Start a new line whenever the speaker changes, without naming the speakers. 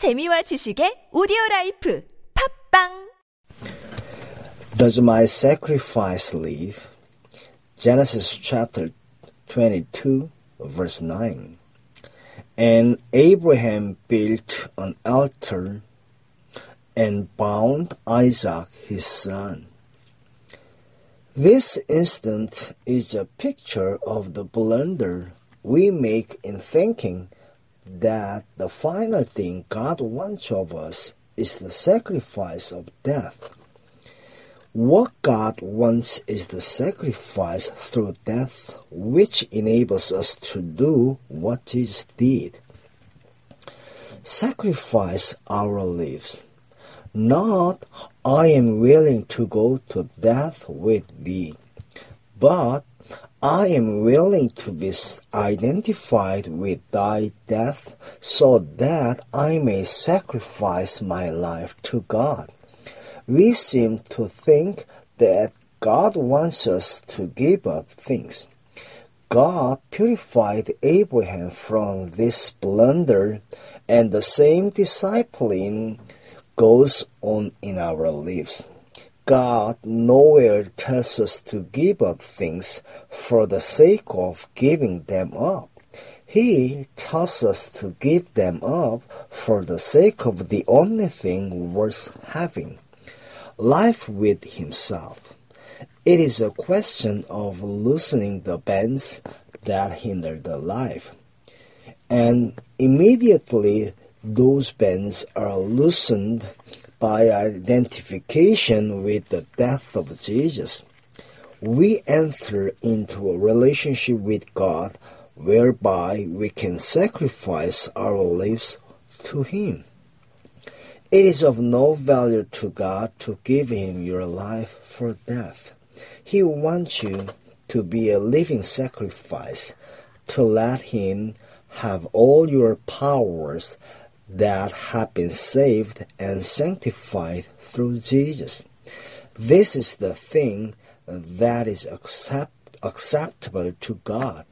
재미와 지식의 오디오 라이프 팝빵
Does my sacrifice live? Genesis chapter 22, verse 9. And Abraham built an altar and bound Isaac his son. This instant is a picture of the blunder we make in thinking that the final thing God wants of us is the sacrifice of death. What God wants is the sacrifice through death, which enables us to do what Jesus did. Sacrifice our lives. Not, I am willing to go to death with thee, but I am willing to be identified with thy death so that I may sacrifice my life to God. We seem to think that God wants us to give up things. God purified Abraham from this blunder, and the same discipline goes on in our lives. God nowhere tells us to give up things for the sake of giving them up. He tells us to give them up for the sake of the only thing worth having life with Himself. It is a question of loosening the bands that hinder the life. And immediately those bands are loosened by identification with the death of Jesus. We enter into a relationship with God whereby we can sacrifice our lives to Him. It is of no value to God to give Him your life for death. He wants you to be a living sacrifice, to let Him have all your powers that have been saved and sanctified through Jesus. This is the thing that is accept, acceptable to God.